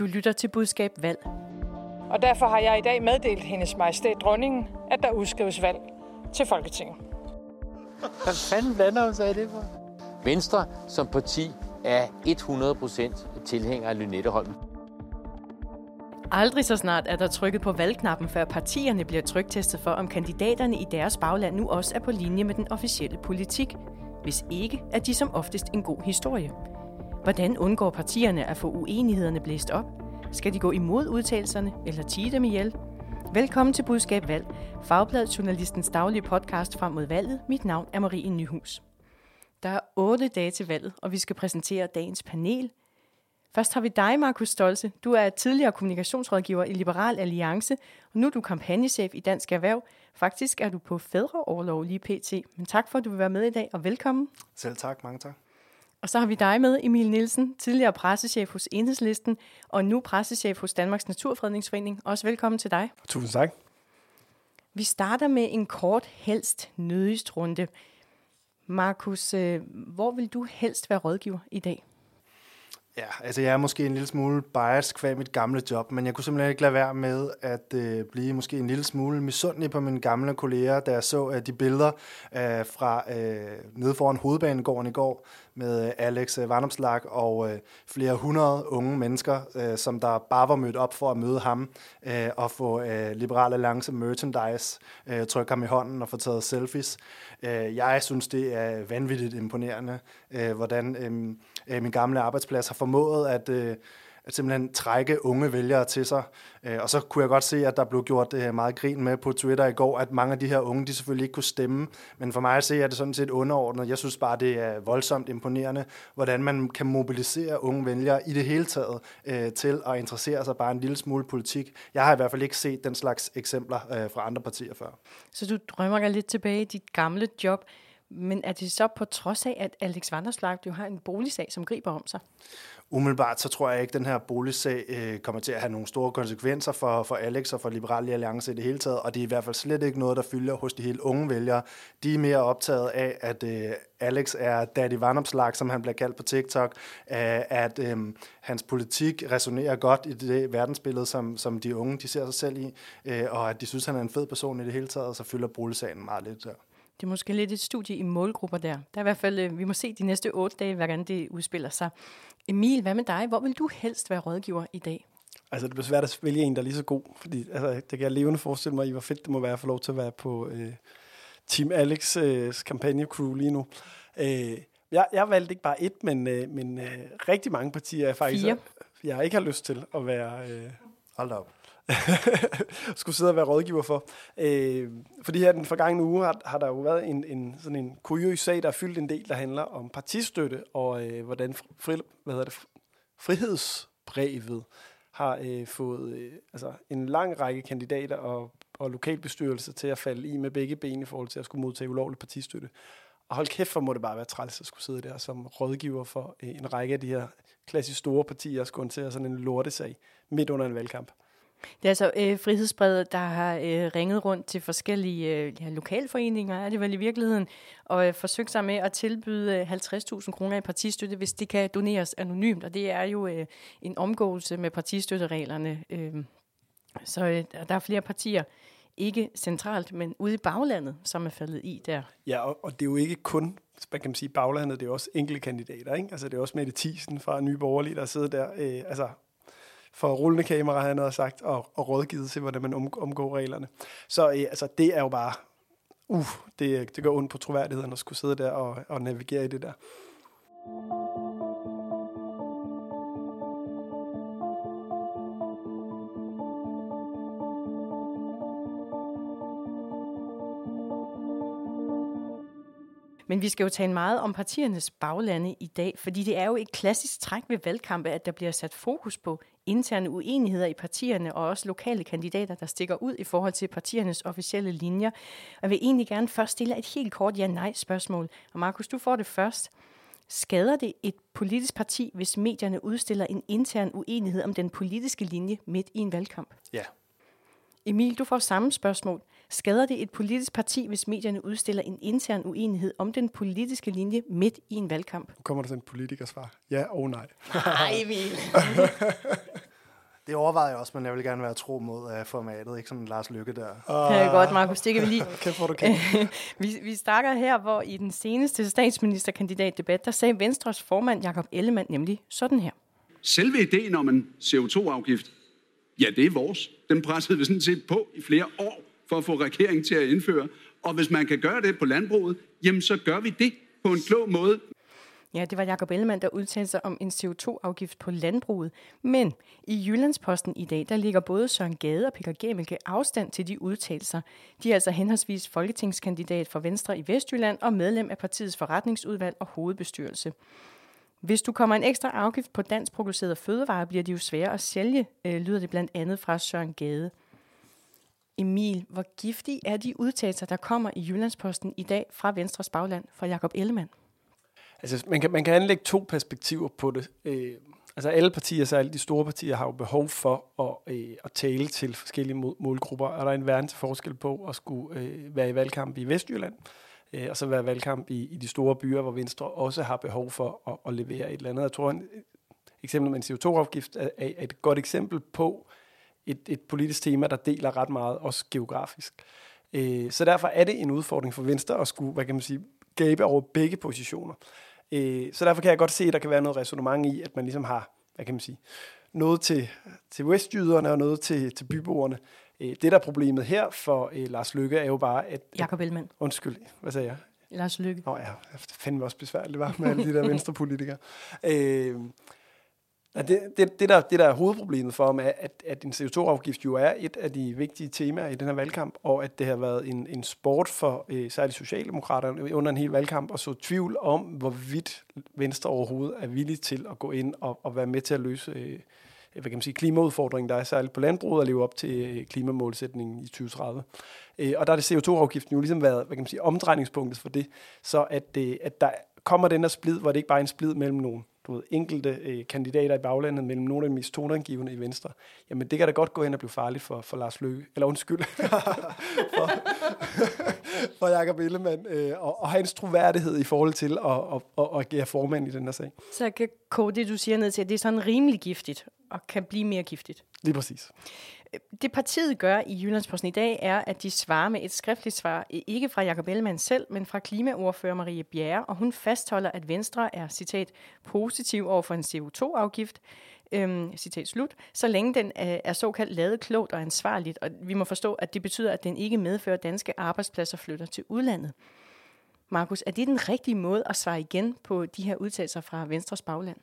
Du lytter til budskab valg. Og derfor har jeg i dag meddelt hendes majestæt dronningen, at der udskrives valg til Folketinget. Hvad fanden blander hun sig i det for? Venstre som parti er 100% tilhænger af Lynetteholm. Aldrig så snart er der trykket på valgknappen, før partierne bliver trygtestet for, om kandidaterne i deres bagland nu også er på linje med den officielle politik. Hvis ikke, er de som oftest en god historie. Hvordan undgår partierne at få uenighederne blæst op? Skal de gå imod udtalelserne eller tige dem ihjel? Velkommen til Budskab Valg, Fagbladet Journalistens daglige podcast frem mod valget. Mit navn er Marie Nyhus. Der er otte dage til valget, og vi skal præsentere dagens panel. Først har vi dig, Markus Stolse. Du er tidligere kommunikationsrådgiver i Liberal Alliance, og nu er du kampagnechef i Dansk Erhverv. Faktisk er du på fædreoverlov lige pt. Men tak for, at du vil være med i dag, og velkommen. Selv tak, mange tak. Og så har vi dig med, Emil Nielsen, tidligere pressechef hos Enhedslisten, og nu pressechef hos Danmarks Naturfredningsforening. Også velkommen til dig. Tusind tak. Vi starter med en kort, helst nødigst runde. Markus, øh, hvor vil du helst være rådgiver i dag? Ja, altså jeg er måske en lille smule biased kvæg mit gamle job, men jeg kunne simpelthen ikke lade være med at øh, blive måske en lille smule misundelig på mine gamle kolleger, da jeg så øh, de billeder øh, fra øh, nede foran hovedbanegården i går med øh, Alex øh, og øh, flere hundrede unge mennesker, øh, som der bare var mødt op for at møde ham og få Liberal Liberale Alliance merchandise, trykke ham i hånden og få taget selfies. Jeg synes, det er vanvittigt imponerende, hvordan min gamle arbejdsplads har formået at, at simpelthen trække unge vælgere til sig. Øh, og så kunne jeg godt se, at der blev gjort øh, meget grin med på Twitter i går, at mange af de her unge, de selvfølgelig ikke kunne stemme. Men for mig at se, er det sådan set underordnet. Jeg synes bare, det er voldsomt imponerende, hvordan man kan mobilisere unge vælgere i det hele taget øh, til at interessere sig bare en lille smule politik. Jeg har i hvert fald ikke set den slags eksempler øh, fra andre partier før. Så du drømmer dig lidt tilbage i dit gamle job. Men er det så på trods af, at Alex Vanderslag jo har en boligsag, som griber om sig? Umiddelbart så tror jeg ikke, at den her boligsag øh, kommer til at have nogle store konsekvenser for, for Alex og for Liberale Alliance i det hele taget, og det er i hvert fald slet ikke noget, der fylder hos de helt unge vælgere. De er mere optaget af, at øh, Alex er Daddy Vanopslag, som han bliver kaldt på TikTok, øh, at øh, hans politik resonerer godt i det verdensbillede, som, som de unge de ser sig selv i, øh, og at de synes, han er en fed person i det hele taget, og så fylder boligsagen meget lidt der. Det er måske lidt et studie i målgrupper der. Der er i hvert fald, øh, vi må se de næste otte dage, hvordan det udspiller sig. Emil, hvad med dig? Hvor vil du helst være rådgiver i dag? Altså, det bliver svært at vælge en, der er lige så god, fordi altså, det kan jeg levende forestille mig, i hvor fedt det må være at få lov til at være på øh, Team Alex øh, kampagne-crew lige nu. Øh, jeg, jeg valgte ikke bare et, men, øh, men øh, rigtig mange partier er faktisk, Fire. jeg ikke har lyst til at være... Øh, Hold op. skulle sidde og være rådgiver for. Øh, fordi her den forgangne uge har, har der jo været en, en, sådan en kuriøs sag, der har fyldt en del, der handler om partistøtte, og øh, hvordan fri, hvad hedder det, frihedsbrevet har øh, fået øh, altså en lang række kandidater og, og lokalbestyrelser til at falde i med begge ben i forhold til at skulle modtage ulovlig partistøtte. Og hold kæft, for må det bare være træls at skulle sidde der som rådgiver for øh, en række af de her klassisk store partier, og skulle håndtere sådan en lortesag midt under en valgkamp. Det er altså øh, Frihedsbrevet, der har øh, ringet rundt til forskellige øh, ja, lokalforeninger, er det vel i virkeligheden, og øh, forsøgt sig med at tilbyde øh, 50.000 kroner i partistøtte, hvis det kan doneres anonymt. Og det er jo øh, en omgåelse med partistøttereglerne. Øh, så øh, der er flere partier, ikke centralt, men ude i baglandet, som er faldet i der. Ja, og, og det er jo ikke kun hvad kan man sige, baglandet, det er også enkelte kandidater, ikke? Altså det er også Mette Thiesen fra Nye Borgerlige, der sidder der, øh, altså for rullende kamera, han havde sagt, og, og rådgivet til, hvordan man om, omgår reglerne. Så øh, altså, det er jo bare, uh, det, det går ondt på troværdigheden at skulle sidde der og, og navigere i det der. Men vi skal jo tale meget om partiernes baglande i dag, fordi det er jo et klassisk træk ved valgkampe, at der bliver sat fokus på interne uenigheder i partierne og også lokale kandidater, der stikker ud i forhold til partiernes officielle linjer. Og jeg vil egentlig gerne først stille et helt kort ja-nej-spørgsmål. Og Markus, du får det først. Skader det et politisk parti, hvis medierne udstiller en intern uenighed om den politiske linje midt i en valgkamp? Ja. Emil, du får samme spørgsmål. Skader det et politisk parti, hvis medierne udstiller en intern uenighed om den politiske linje midt i en valgkamp? Nu kommer der sådan en politikersvar. Ja og nej. Nej, Emil. Det overvejede jeg også, men jeg vil gerne være tro mod uh, formatet, ikke sådan Lars Lykke der. Det er godt, Markus. Det kan vi lige. Kæft, hvor du kan. vi, vi starter her, hvor i den seneste statsministerkandidatdebat, der sagde Venstres formand Jakob Ellemann nemlig sådan her. Selve ideen om en CO2-afgift, ja, det er vores. Den pressede vi sådan set på i flere år for at få regeringen til at indføre. Og hvis man kan gøre det på landbruget, jamen så gør vi det på en klog måde. Ja, det var Jakob Ellemann, der udtalte sig om en CO2-afgift på landbruget. Men i Jyllandsposten i dag, der ligger både Søren Gade og Peter Gemmelke afstand til de udtalelser. De er altså henholdsvis folketingskandidat for Venstre i Vestjylland og medlem af partiets forretningsudvalg og hovedbestyrelse. Hvis du kommer en ekstra afgift på dansk producerede fødevarer, bliver de jo svære at sælge, øh, lyder det blandt andet fra Søren Gade. Emil, hvor giftige er de udtalelser, der kommer i Jyllandsposten i dag fra Venstres bagland fra Jakob Ellemann? Altså, man kan, man kan anlægge to perspektiver på det. Øh, altså alle partier, særligt de store partier, har jo behov for at, øh, at tale til forskellige målgrupper. Er der en verden til forskel på at skulle øh, være i valgkamp i Vestjylland, øh, Øh, og så være valgkamp i, i de store byer, hvor Venstre også har behov for at, at levere et eller andet. Jeg tror, en, eksempel med en CO2-afgift er, er et godt eksempel på et, et politisk tema, der deler ret meget, også geografisk. Øh, så derfor er det en udfordring for Venstre at skulle, hvad kan man sige, gabe over begge positioner. Øh, så derfor kan jeg godt se, at der kan være noget resonemang i, at man ligesom har, hvad kan man sige, noget til, til vestjyderne og noget til, til byboerne. Øh, det, der er problemet her for øh, Lars Lykke, er jo bare, at... Jakob Ellemann. Undskyld, hvad sagde jeg? Lars Lykke. Nå ja, det fandme også besværligt, var med alle de der venstrepolitikere. Øh, Ja, det, det, det, der, det, der er hovedproblemet for ham, er, at, at en CO2-afgift jo er et af de vigtige temaer i den her valgkamp, og at det har været en, en sport for øh, særligt Socialdemokraterne under en hel valgkamp, og så tvivl om, hvorvidt Venstre overhovedet er villig til at gå ind og, og være med til at løse øh, hvad kan man sige, klimaudfordringen, der er særligt på landbruget, at leve op til øh, klimamålsætningen i 2030. Øh, og der er det CO2-afgiften jo ligesom været hvad kan man sige, omdrejningspunktet for det, så at, øh, at der kommer den her splid, hvor det ikke bare er en splid mellem nogle du ved, enkelte øh, kandidater i baglandet mellem nogle af de mest toneangivende i Venstre, jamen det kan da godt gå hen og blive farligt for, for Lars Løkke, eller undskyld, for, for Jacob Ellemann, øh, og, og hans troværdighed i forhold til at, at, at, at agere formand i den her sag. Så jeg kan kode det, du siger ned til, at det er sådan rimelig giftigt, og kan blive mere giftigt. Lige præcis. Det partiet gør i Jyllandsposten i dag, er, at de svarer med et skriftligt svar, ikke fra Jakob Ellemann selv, men fra klimaordfører Marie Bjerre, og hun fastholder, at Venstre er, citat, positiv over for en CO2-afgift, øhm, citat slut, så længe den er, er såkaldt lavet klogt og ansvarligt, og vi må forstå, at det betyder, at den ikke medfører, at danske arbejdspladser flytter til udlandet. Markus, er det den rigtige måde at svare igen på de her udtalelser fra Venstres bagland?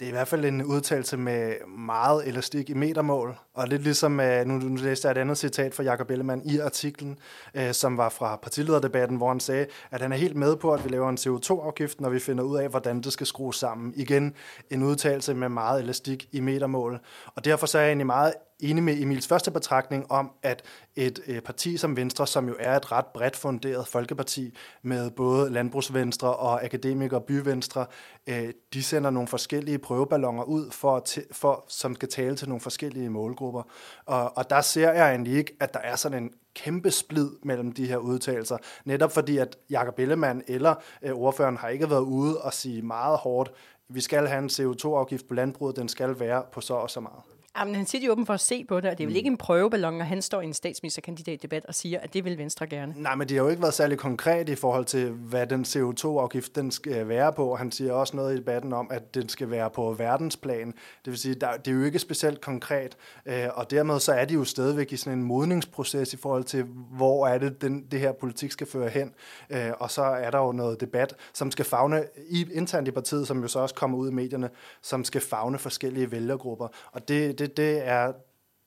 Det er i hvert fald en udtalelse med meget elastik i metermål, og lidt ligesom, øh, nu, nu læste jeg et andet citat fra Jakob Ellemann i artiklen, øh, som var fra partilederdebatten, hvor han sagde, at han er helt med på, at vi laver en CO2-afgift, når vi finder ud af, hvordan det skal skrues sammen. Igen en udtalelse med meget elastik i metermål, og derfor så er jeg egentlig meget enig med Emils første betragtning om, at et øh, parti som Venstre, som jo er et ret bredt funderet folkeparti med både landbrugsvenstre og akademikere og byvenstre, øh, de sender nogle forskellige prøveballoner ud, for, for, som skal tale til nogle forskellige målgrupper. Og, og der ser jeg egentlig ikke, at der er sådan en kæmpe splid mellem de her udtalelser. Netop fordi, at Jakob Ellemann eller øh, ordføreren har ikke været ude og sige meget hårdt, vi skal have en CO2-afgift på landbruget, den skal være på så og så meget. Jamen, han siger jo åben for at se på det, og det er vel mm. ikke en prøveballon, når han står i en statsministerkandidatdebat og siger, at det vil Venstre gerne. Nej, men det har jo ikke været særlig konkret i forhold til, hvad den CO2-afgift den skal være på. Han siger også noget i debatten om, at den skal være på verdensplan. Det vil sige, der, det er jo ikke specielt konkret, øh, og dermed så er de jo stadigvæk i sådan en modningsproces i forhold til, hvor er det, den, det her politik skal føre hen. Øh, og så er der jo noget debat, som skal fagne i, internt i partiet, som jo så også kommer ud i medierne, som skal fagne forskellige vælgergrupper. Og det, det, det er,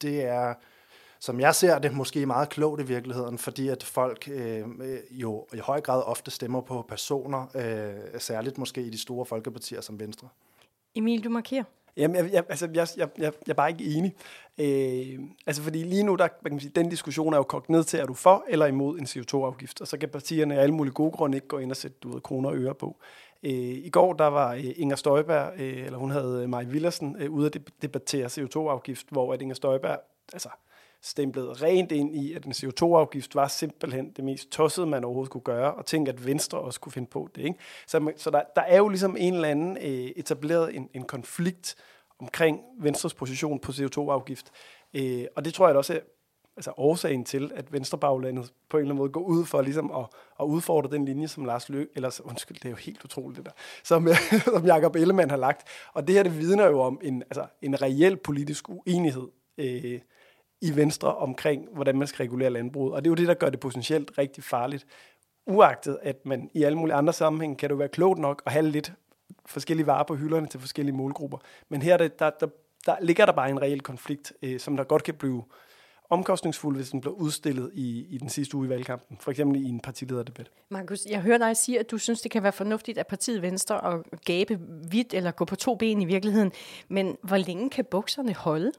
det er som jeg ser det, måske meget klogt i virkeligheden, fordi at folk øh, jo i høj grad ofte stemmer på personer, øh, særligt måske i de store folkepartier som Venstre. Emil, du markerer. Jamen, jeg, jeg, altså, jeg, jeg, jeg, jeg er bare ikke enig. Øh, altså, fordi lige nu, der, hvad kan man sige, den diskussion er jo kogt ned til, er du for eller imod en CO2-afgift? Og så kan partierne af alle mulige gode grunde ikke gå ind og sætte du ved, kroner og øre på. Øh, I går der var øh, Inger Støjberg, øh, eller hun havde øh, Maja Villersen, øh, ude at debattere CO2-afgift, hvor at Inger Støjberg altså, stemplede rent ind i, at en CO2-afgift var simpelthen det mest tossede, man overhovedet kunne gøre, og tænkte, at Venstre også kunne finde på det. Ikke? Så, så der, der er jo ligesom en eller anden øh, etableret en, en konflikt omkring Venstres position på CO2-afgift. Øh, og det tror jeg også er altså årsagen til, at Venstrebaglandet på en eller anden måde går ud for ligesom at, at udfordre den linje, som Lars Løkke, eller undskyld, det er jo helt utroligt det der, som, som Jacob Ellemann har lagt. Og det her, det vidner jo om en, altså, en reel politisk uenighed øh, i Venstre omkring, hvordan man skal regulere landbruget. Og det er jo det, der gør det potentielt rigtig farligt. Uagtet, at man i alle mulige andre sammenhænge kan det være klogt nok at have lidt forskellige varer på hylderne til forskellige målgrupper. Men her der, der, der, der ligger der bare en reel konflikt, øh, som der godt kan blive omkostningsfuld, hvis den bliver udstillet i, i den sidste uge i valgkampen, for eksempel i en partilederdebat. Markus, jeg hører dig sige, at du synes, det kan være fornuftigt at partiet Venstre og gabe vidt eller gå på to ben i virkeligheden, men hvor længe kan bukserne holde?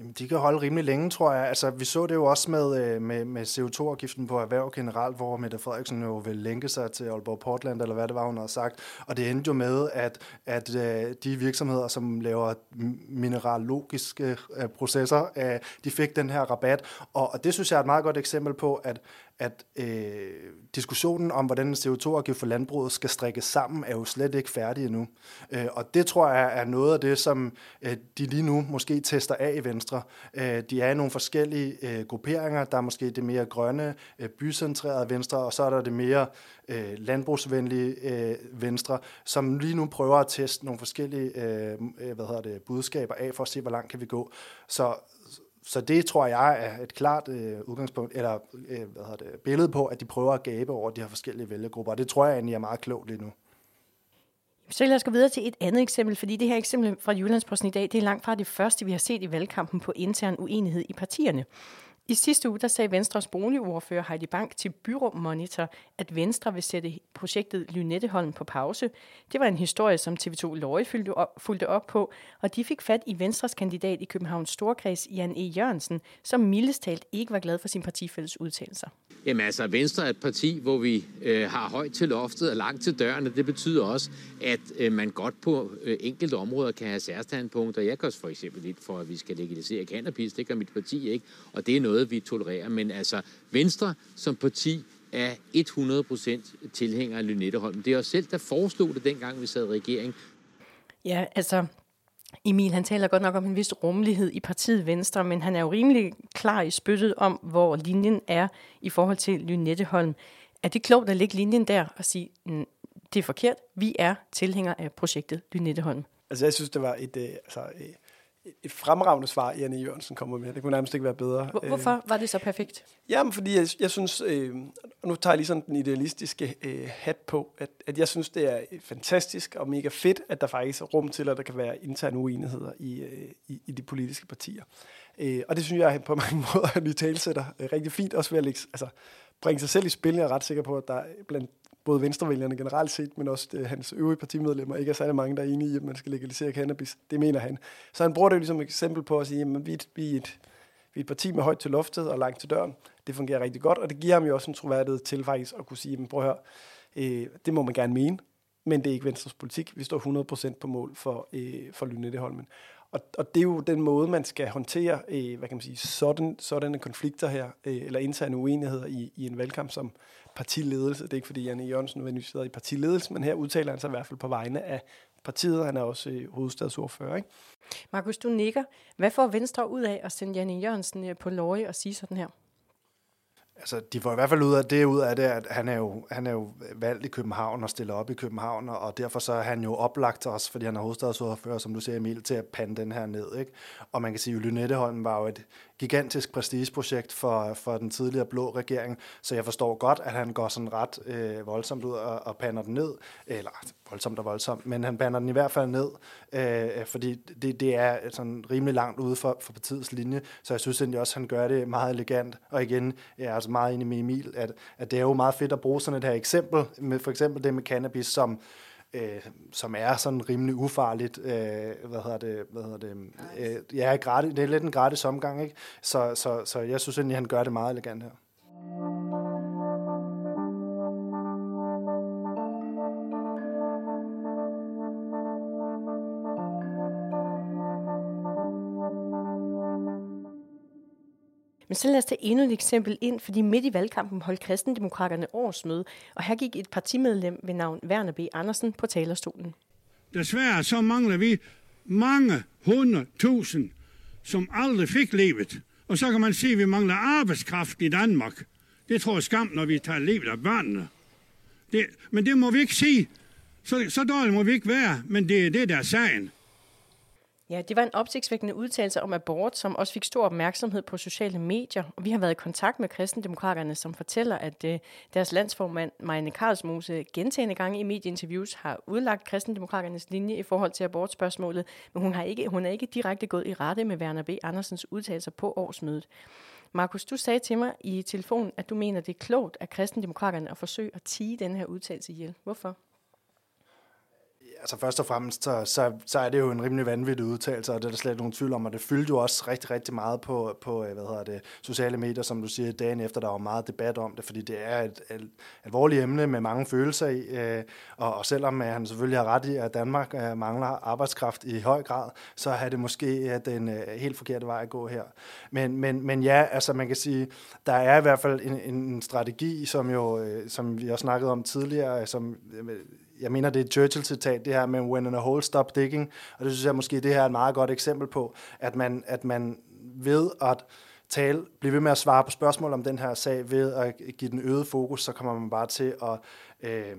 Jamen, de kan holde rimelig længe, tror jeg. Altså, vi så det jo også med, øh, med, med CO2-afgiften på erhverv generelt, hvor Mette Frederiksen jo vil lænke sig til Aalborg Portland, eller hvad det var, hun havde sagt. Og det endte jo med, at, at øh, de virksomheder, som laver mineralogiske øh, processer, de fik den her rabat. Og, og det synes jeg er et meget godt eksempel på, at, at øh, diskussionen om, hvordan en CO2-afgift for landbruget skal strikkes sammen, er jo slet ikke færdig endnu. Øh, og det tror jeg er noget af det, som øh, de lige nu måske tester af i Venstre. Øh, de er i nogle forskellige øh, grupperinger. Der er måske det mere grønne, øh, bycentrerede Venstre, og så er der det mere øh, landbrugsvenlige øh, Venstre, som lige nu prøver at teste nogle forskellige øh, øh hvad hedder det, budskaber af, for at se, hvor langt kan vi gå. Så så det tror jeg er et klart øh, udgangspunkt, eller øh, hvad hedder det, billede på, at de prøver at gabe over de her forskellige vælgergrupper, og det tror jeg egentlig er meget klogt lige nu. Så lad os gå videre til et andet eksempel, fordi det her eksempel fra Jyllandsposten i dag, det er langt fra det første, vi har set i valgkampen på intern uenighed i partierne. I sidste uge der sagde Venstres boligordfører Heidi Bank til Byrum Monitor, at Venstre vil sætte projektet Lynetteholm på pause. Det var en historie, som TV2 Løje fulgte op på, og de fik fat i Venstres kandidat i Københavns Storkreds, Jan E. Jørgensen, som mildest talt ikke var glad for sin partifælles udtalelser. Jamen altså, Venstre er et parti, hvor vi øh, har højt til loftet og langt til dørene. Det betyder også, at øh, man godt på øh, enkelte områder kan have særstandpunkter. Jeg kan for eksempel lidt for, at vi skal legalisere cannabis. Det gør mit parti ikke, og det er noget, noget, vi tolererer. Men altså, Venstre som parti er 100% tilhænger af Lynetteholm. Det er os selv, der foreslog det, dengang vi sad i regering. Ja, altså, Emil, han taler godt nok om en vis rummelighed i partiet Venstre, men han er jo rimelig klar i spyttet om, hvor linjen er i forhold til Lynetteholm. Er det klogt at lægge linjen der og sige, det er forkert, vi er tilhængere af projektet Lynetteholm? Altså, jeg synes, det var et, øh, altså, øh, et fremragende svar, Janne Jørgensen kommer med. Det kunne nærmest ikke være bedre. Hvorfor var det så perfekt? Jamen, fordi jeg, jeg synes, øh, og nu tager jeg lige sådan den idealistiske øh, hat på, at, at jeg synes, det er fantastisk og mega fedt, at der faktisk er rum til, at der kan være interne uenigheder i, øh, i, i de politiske partier. Øh, og det synes jeg på mange måder, at vi talsætter øh, rigtig fint, også ved at lægge, altså, bringe sig selv i spil. Jeg er ret sikker på, at der blandt både venstrevælgerne generelt set, men også øh, hans øvrige partimedlemmer, ikke er særlig mange, der er enige i, at man skal legalisere cannabis. Det mener han. Så han bruger det jo ligesom et eksempel på at sige, at vi, vi, er et, vi er et parti med højt til loftet og langt til døren. Det fungerer rigtig godt, og det giver ham jo også en troværdighed til faktisk at kunne sige, prøv at høre, øh, det må man gerne mene, men det er ikke Venstres politik. Vi står 100% på mål for, øh, for Lynetteholmen. Og, og det er jo den måde, man skal håndtere øh, hvad kan man sige, sådan, sådanne konflikter her, øh, eller interne uenigheder i, i en valgkamp som partiledelse. Det er ikke, fordi Janne Jørgensen nødvendigvis sidder i partiledelse, men her udtaler han sig i hvert fald på vegne af partiet. Han er også øh, hovedstadsordfører. Ikke? Markus, du nikker. Hvad får Venstre ud af at sende Janne Jørgensen øh, på løje og sige sådan her? altså, de får i hvert fald ud af det ud af det, at han er, jo, han er jo valgt i København og stiller op i København, og derfor så er han jo oplagt os, fordi han er hovedstadsordfører, som du siger Emil, til at pande den her ned. Ikke? Og man kan sige, at Lynetteholm var jo et gigantisk prestigeprojekt for, for den tidligere blå regering, så jeg forstår godt, at han går sådan ret øh, voldsomt ud og, og pander den ned, eller voldsomt og voldsomt, men han pander den i hvert fald ned, øh, fordi det, det er sådan rimelig langt ude for, for partiets linje, så jeg synes egentlig også, at han gør det meget elegant, og igen, jeg er altså meget enig med Emil, at, at det er jo meget fedt at bruge sådan et her eksempel, med for eksempel det med cannabis, som øh, som er sådan rimelig ufarligt, øh, hvad hedder det, hvad hedder det, øh, ja, gratis, det er lidt en gratis omgang, ikke? Så, så, så jeg synes egentlig, han gør det meget elegant her. Men så lad os tage endnu et eksempel ind, fordi midt i valgkampen holdt kristendemokraterne årsmøde, og her gik et partimedlem ved navn Werner B. Andersen på talerstolen. Desværre så mangler vi mange hundredtusind, som aldrig fik livet. Og så kan man sige, at vi mangler arbejdskraft i Danmark. Det tror jeg skam, når vi tager livet af børnene. Det, men det må vi ikke sige. Så, så dårligt må vi ikke være, men det er det, der er sagen. Ja, det var en opsigtsvækkende udtalelse om abort, som også fik stor opmærksomhed på sociale medier. Og vi har været i kontakt med kristendemokraterne, som fortæller, at øh, deres landsformand, Marianne Karlsmose, gentagende gange i medieinterviews har udlagt kristendemokraternes linje i forhold til abortspørgsmålet, men hun, har ikke, hun er ikke direkte gået i rette med Werner B. Andersens udtalelser på årsmødet. Markus, du sagde til mig i telefonen, at du mener, det er klogt af kristendemokraterne at forsøge at tige den her udtalelse ihjel. Hvorfor? Altså først og fremmest, så, så, så er det jo en rimelig vanvittig udtalelse, og det er der slet ikke nogen tvivl om, og det fyldte jo også rigtig, rigtig meget på, på øh, hvad hedder det, sociale medier, som du siger, dagen efter, der var meget debat om det, fordi det er et, et alvorligt emne med mange følelser i, øh, og, og selvom øh, han selvfølgelig har ret i, at Danmark øh, mangler arbejdskraft i høj grad, så er det måske øh, den helt forkerte vej at gå her. Men, men, men ja, altså man kan sige, der er i hvert fald en, en strategi, som jo, som vi har snakket om tidligere, som jeg mener, det er et Churchill-citat, det her med when in a hole, stop digging. Og det synes jeg måske, det her er et meget godt eksempel på, at man, at man ved at tale, blive ved med at svare på spørgsmål om den her sag, ved at give den øget fokus, så kommer man bare til at øh,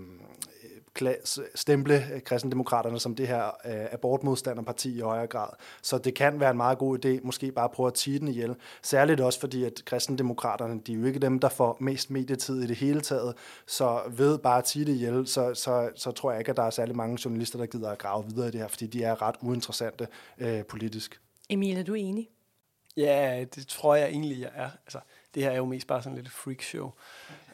stemple kristendemokraterne som det her øh, abortmodstanderparti i højere grad. Så det kan være en meget god idé, måske bare prøve at tige den ihjel. Særligt også fordi, at kristendemokraterne, de er jo ikke dem, der får mest medietid i det hele taget. Så ved bare at tige det ihjel, så, så, så tror jeg ikke, at der er særlig mange journalister, der gider at grave videre i det her, fordi de er ret uinteressante øh, politisk. Emil, er du enig? Ja, det tror jeg egentlig, jeg er. Altså, det her er jo mest bare sådan lidt freakshow.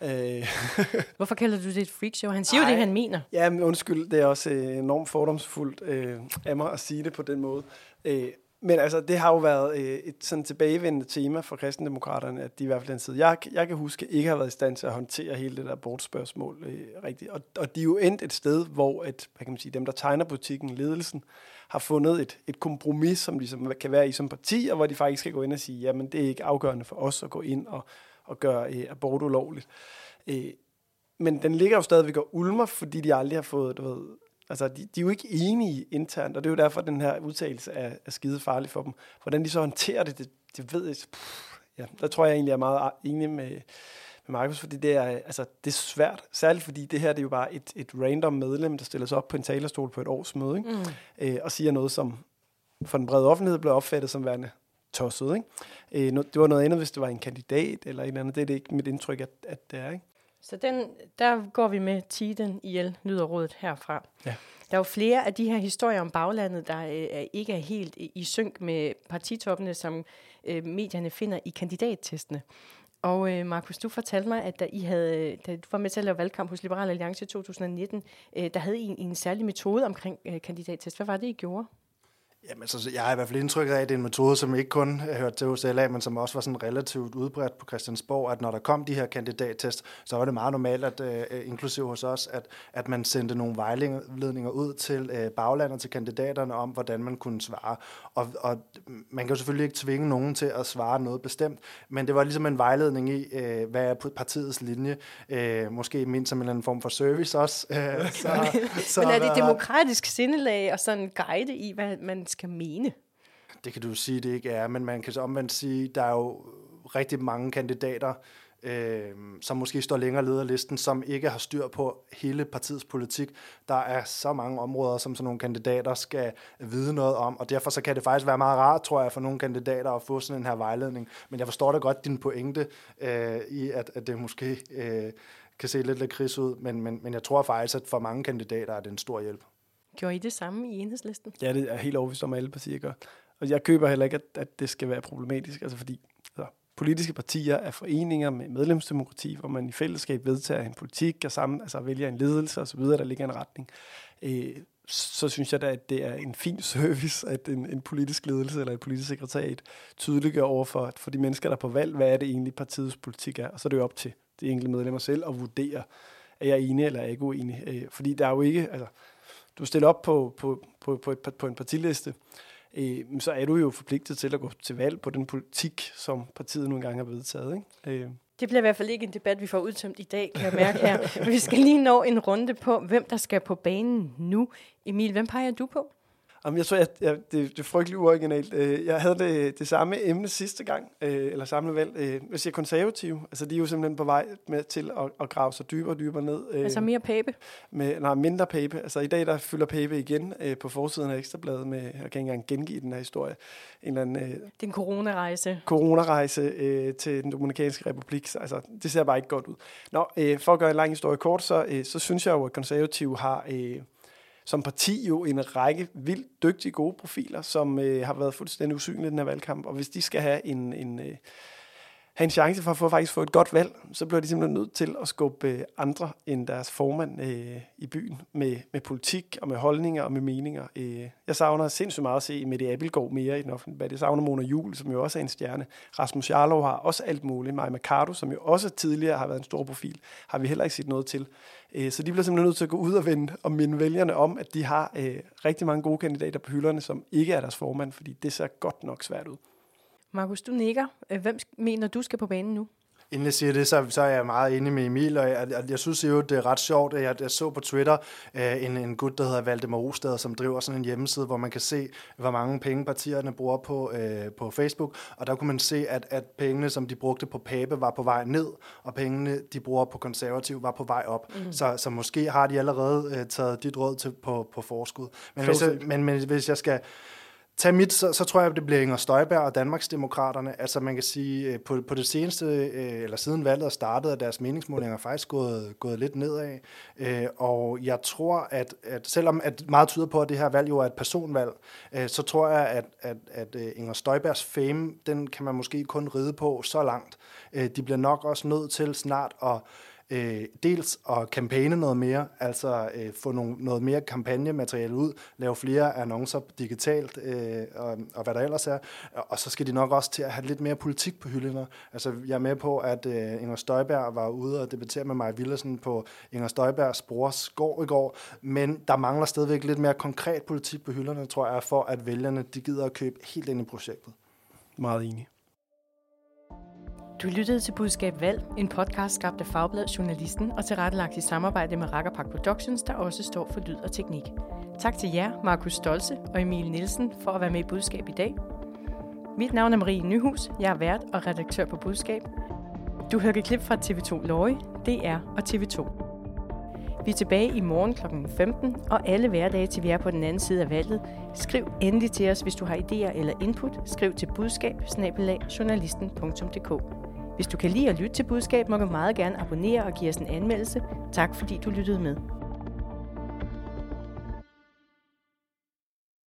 Øh. Hvorfor kalder du det et freakshow? Han siger Ej, jo det, han mener. Ja, men undskyld, det er også øh, enormt fordomsfuldt øh, af mig at sige det på den måde. Øh, men altså, det har jo været øh, et sådan tilbagevendende tema for kristendemokraterne, at de i hvert fald den side, jeg, jeg kan huske, ikke har været i stand til at håndtere hele det der abortspørgsmål øh, rigtigt. Og, og de er jo endt et sted, hvor at, hvad kan man sige, dem, der tegner butikken, ledelsen, har fundet et, et kompromis, som ligesom kan være i som parti, og hvor de faktisk skal gå ind og sige, jamen det er ikke afgørende for os at gå ind og, og gøre øh, abort ulovligt. Øh, men den ligger jo stadigvæk og ulmer, fordi de aldrig har fået, du ved, altså de, de er jo ikke enige internt, og det er jo derfor, at den her udtalelse er, er skide farlig for dem. Hvordan de så håndterer det, det, det ved jeg, pff, ja, der tror jeg egentlig er meget enig med, med Markus, fordi det er, altså, det er svært, særligt fordi det her det er jo bare et, et random medlem, der stiller sig op på en talerstol på et års møde, ikke? Mm. Øh, og siger noget, som for den brede offentlighed blev opfattet som værende tosset. Ikke? Øh, det var noget andet, hvis det var en kandidat eller en anden. Det er det ikke mit indtryk, at, at det er. Ikke? Så den, der går vi med tiden ihjel, lyder rådet herfra. Ja. Der er jo flere af de her historier om baglandet, der øh, ikke er helt i synk med partitoppene, som øh, medierne finder i kandidattestene. Og øh, Markus, du fortalte mig, at da, I havde, da du var med til at lave valgkamp hos Liberal Alliance i 2019, øh, der havde I en, en særlig metode omkring øh, kandidattest. Hvad var det, I gjorde? Jamen, så jeg har i hvert fald indtryk af, at det er en metode, som ikke kun har hørt til hos LA, men som også var sådan relativt udbredt på Christiansborg, at når der kom de her kandidattest, så var det meget normalt, at uh, inklusive hos os, at, at man sendte nogle vejledninger ud til uh, baglandet, til kandidaterne om, hvordan man kunne svare. Og, og man kan jo selvfølgelig ikke tvinge nogen til at svare noget bestemt, men det var ligesom en vejledning i, uh, hvad er partiets linje, uh, måske mindst som en eller anden form for service også. Uh, så, så, men er det demokratisk sindelag og sådan en guide i, hvad man skal mene. Det kan du sige, det ikke er, men man kan så omvendt sige, der er jo rigtig mange kandidater, øh, som måske står længere leder listen, som ikke har styr på hele partiets politik. Der er så mange områder, som sådan nogle kandidater skal vide noget om, og derfor så kan det faktisk være meget rart, tror jeg, for nogle kandidater at få sådan en her vejledning. Men jeg forstår da godt din pointe øh, i, at, at det måske øh, kan se lidt lidt kris ud, men, men, men jeg tror faktisk, at for mange kandidater er det en stor hjælp. Gjorde I det samme i enhedslisten? Ja, det er helt overbevist om, alle partier gør. Og jeg køber heller ikke, at, at det skal være problematisk, altså fordi altså, politiske partier er foreninger med medlemsdemokrati, hvor man i fællesskab vedtager en politik og sammen, altså vælger en ledelse osv., der ligger en retning. Øh, så synes jeg da, at det er en fin service, at en, en politisk ledelse eller et politisk sekretariat tydeliggør over for, for de mennesker, der er på valg, hvad er det egentlig partiets politik er. Og så er det jo op til de enkelte medlemmer selv at vurdere, er jeg enig eller er jeg ikke uenig. Øh, fordi der er jo ikke, altså, du stiller op på, på, på, på, et, på en partiliste, øh, så er du jo forpligtet til at gå til valg på den politik, som partiet nogle gange har vedtaget. Ikke? Øh. Det bliver i hvert fald ikke en debat, vi får udtømt i dag, kan jeg mærke her. vi skal lige nå en runde på, hvem der skal på banen nu. Emil, hvem peger du på? Jamen, jeg tror, at jeg, det, det er frygteligt uoriginalt. Øh, jeg havde det, det samme emne sidste gang, øh, eller samme valg. Øh, jeg siger konservative. Altså, de er jo simpelthen på vej med til at, at grave sig dybere og dybere ned. Altså mere pape? Med, nej, mindre pape. Altså, i dag der fylder pape igen på forsiden af Ekstrabladet med, jeg kan ikke engang gengive den her historie, en eller anden... det er en coronarejse. Coronarejse til den Dominikanske Republik. Så, altså, det ser bare ikke godt ud. Nå, for at gøre en lang historie kort, så, så synes jeg jo, at konservative har... Som parti jo en række vildt dygtige, gode profiler, som øh, har været fuldstændig usynlige i den her valgkamp. Og hvis de skal have en, en, øh, have en chance for at få, faktisk få et godt valg, så bliver de simpelthen nødt til at skubbe øh, andre end deres formand øh, i byen med, med politik og med holdninger og med meninger. Øh, jeg savner sindssygt meget at se Mette Abelgaard mere i den offentlige debat. Jeg savner Mona Jul, som jo også er en stjerne. Rasmus Jarlov har også alt muligt. Maja Mercado, som jo også tidligere har været en stor profil, har vi heller ikke set noget til. Øh, så de bliver simpelthen nødt til at gå ud og vende og minde vælgerne om, at de har øh, rigtig mange gode kandidater på hylderne, som ikke er deres formand, fordi det ser godt nok svært ud. Markus, du nikker. Øh, hvem mener du skal på banen nu? Inden jeg siger det, så, så er jeg meget enig med Emil, og jeg, jeg, jeg synes jo, det er ret sjovt, at jeg, jeg så på Twitter uh, en, en gut, der hedder Valdemar Ostad, som driver sådan en hjemmeside, hvor man kan se, hvor mange penge partierne bruger på, uh, på Facebook, og der kunne man se, at, at pengene, som de brugte på Pape, var på vej ned, og pengene, de bruger på konservativ, var på vej op. Mm. Så, så måske har de allerede taget dit råd til på, på forskud. Men hvis, jeg, men, men hvis jeg skal Tag mit, så, så tror jeg, at det bliver Inger Støjberg og Danmarksdemokraterne. Altså man kan sige, øh, på, på det seneste, øh, eller siden valget er startet, at deres meningsmålinger er faktisk gået, gået lidt nedad. Øh, og jeg tror, at, at selvom at meget tyder på, at det her valg jo er et personvalg, øh, så tror jeg, at, at, at øh, Inger Støjbergs fame, den kan man måske kun ride på så langt. De bliver nok også nødt til snart at øh, dels at kampagne noget mere, altså øh, få nogle, noget mere kampagnemateriale ud, lave flere annoncer digitalt, øh, og, og hvad der ellers er, og så skal de nok også til at have lidt mere politik på hylderne. Altså, jeg er med på, at øh, Inger Støjberg var ude og debattere med Maja Villersen på Inger Støjbergs brors gård i går, men der mangler stadigvæk lidt mere konkret politik på hylderne, tror jeg, for at vælgerne de gider at købe helt ind i projektet. Meget enig. Du lyttede til Budskab Valg, en podcast skabt af Fagbladet Journalisten og tilrettelagt i samarbejde med Rakkerpark Productions, der også står for lyd og teknik. Tak til jer, Markus Stolse og Emil Nielsen, for at være med i Budskab i dag. Mit navn er Marie Nyhus, jeg er vært og redaktør på Budskab. Du hørte klip fra TV2 Løje, DR og TV2. Vi er tilbage i morgen kl. 15, og alle hverdage til vi er på den anden side af valget. Skriv endelig til os, hvis du har idéer eller input. Skriv til budskab hvis du kan lide at lytte til budskab, må du meget gerne abonnere og give os en anmeldelse. Tak fordi du lyttede med.